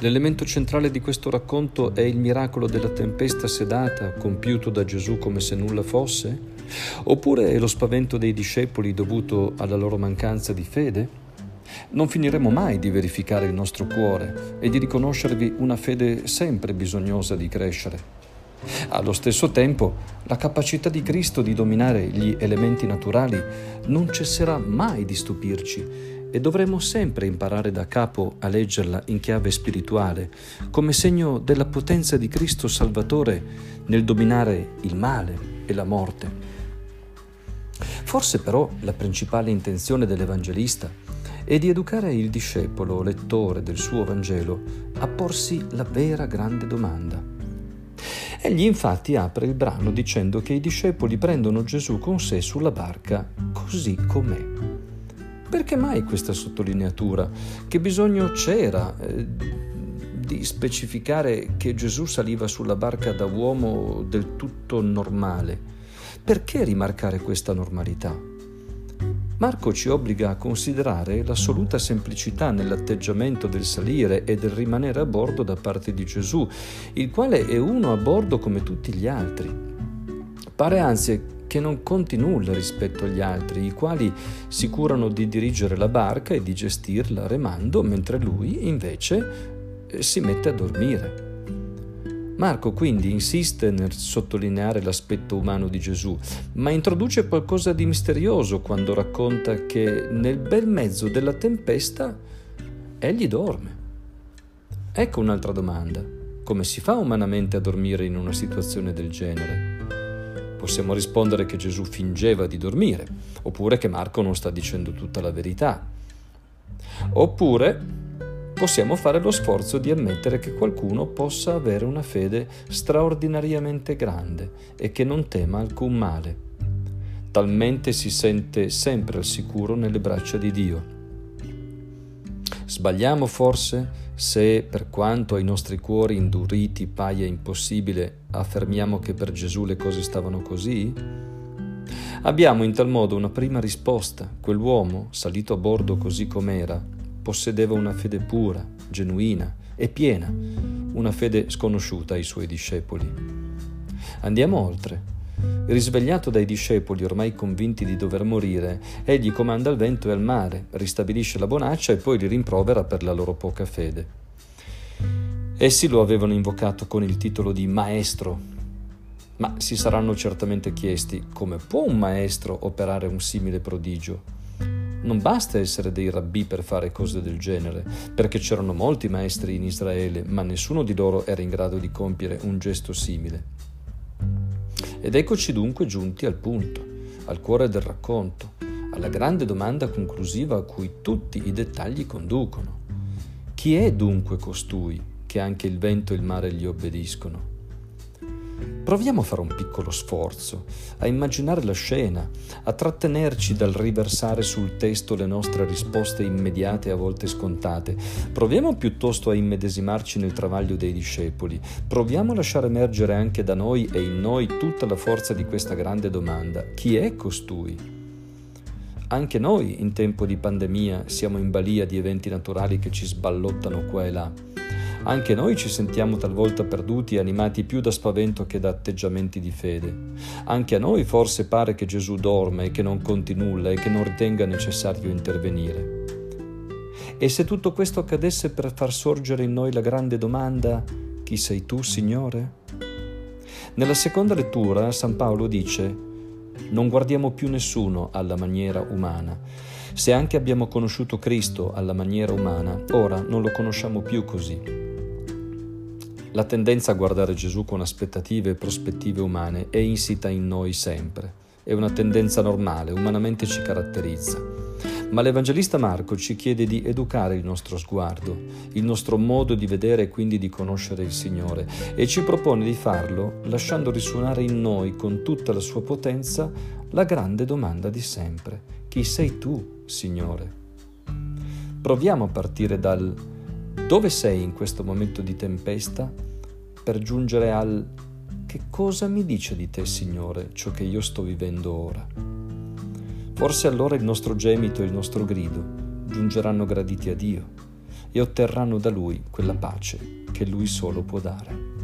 L'elemento centrale di questo racconto è il miracolo della tempesta sedata, compiuto da Gesù come se nulla fosse? Oppure è lo spavento dei discepoli dovuto alla loro mancanza di fede? Non finiremo mai di verificare il nostro cuore e di riconoscervi una fede sempre bisognosa di crescere. Allo stesso tempo, la capacità di Cristo di dominare gli elementi naturali non cesserà mai di stupirci e dovremo sempre imparare da capo a leggerla in chiave spirituale, come segno della potenza di Cristo Salvatore nel dominare il male e la morte. Forse però la principale intenzione dell'Evangelista è di educare il discepolo, lettore del suo Vangelo, a porsi la vera grande domanda. Egli infatti apre il brano dicendo che i discepoli prendono Gesù con sé sulla barca così com'è. Perché mai questa sottolineatura? Che bisogno c'era eh, di specificare che Gesù saliva sulla barca da uomo del tutto normale? Perché rimarcare questa normalità? Marco ci obbliga a considerare l'assoluta semplicità nell'atteggiamento del salire e del rimanere a bordo da parte di Gesù, il quale è uno a bordo come tutti gli altri. Pare anzi che non conti nulla rispetto agli altri, i quali si curano di dirigere la barca e di gestirla remando, mentre lui invece eh, si mette a dormire. Marco quindi insiste nel sottolineare l'aspetto umano di Gesù, ma introduce qualcosa di misterioso quando racconta che nel bel mezzo della tempesta egli dorme. Ecco un'altra domanda. Come si fa umanamente a dormire in una situazione del genere? Possiamo rispondere che Gesù fingeva di dormire, oppure che Marco non sta dicendo tutta la verità. Oppure possiamo fare lo sforzo di ammettere che qualcuno possa avere una fede straordinariamente grande e che non tema alcun male. Talmente si sente sempre al sicuro nelle braccia di Dio. Sbagliamo forse se, per quanto ai nostri cuori induriti paia impossibile, affermiamo che per Gesù le cose stavano così? Abbiamo in tal modo una prima risposta. Quell'uomo, salito a bordo così com'era, possedeva una fede pura, genuina e piena, una fede sconosciuta ai suoi discepoli. Andiamo oltre. Risvegliato dai discepoli ormai convinti di dover morire, egli comanda al vento e al mare, ristabilisce la bonaccia e poi li rimprovera per la loro poca fede. Essi lo avevano invocato con il titolo di maestro, ma si saranno certamente chiesti come può un maestro operare un simile prodigio. Non basta essere dei rabbì per fare cose del genere, perché c'erano molti maestri in Israele, ma nessuno di loro era in grado di compiere un gesto simile. Ed eccoci dunque giunti al punto, al cuore del racconto, alla grande domanda conclusiva a cui tutti i dettagli conducono. Chi è dunque costui che anche il vento e il mare gli obbediscono? Proviamo a fare un piccolo sforzo, a immaginare la scena, a trattenerci dal riversare sul testo le nostre risposte immediate e a volte scontate. Proviamo piuttosto a immedesimarci nel travaglio dei discepoli. Proviamo a lasciare emergere anche da noi e in noi tutta la forza di questa grande domanda. Chi è costui? Anche noi in tempo di pandemia siamo in balia di eventi naturali che ci sballottano qua e là. Anche noi ci sentiamo talvolta perduti e animati più da spavento che da atteggiamenti di fede. Anche a noi forse pare che Gesù dorme e che non conti nulla e che non ritenga necessario intervenire. E se tutto questo accadesse per far sorgere in noi la grande domanda, chi sei tu, Signore? Nella seconda lettura San Paolo dice, non guardiamo più nessuno alla maniera umana. Se anche abbiamo conosciuto Cristo alla maniera umana, ora non lo conosciamo più così. La tendenza a guardare Gesù con aspettative e prospettive umane è insita in noi sempre. È una tendenza normale, umanamente ci caratterizza. Ma l'Evangelista Marco ci chiede di educare il nostro sguardo, il nostro modo di vedere e quindi di conoscere il Signore e ci propone di farlo lasciando risuonare in noi con tutta la sua potenza la grande domanda di sempre. Chi sei tu, Signore? Proviamo a partire dal dove sei in questo momento di tempesta per giungere al che cosa mi dice di te, Signore, ciò che io sto vivendo ora? Forse allora il nostro gemito e il nostro grido giungeranno graditi a Dio e otterranno da Lui quella pace che Lui solo può dare.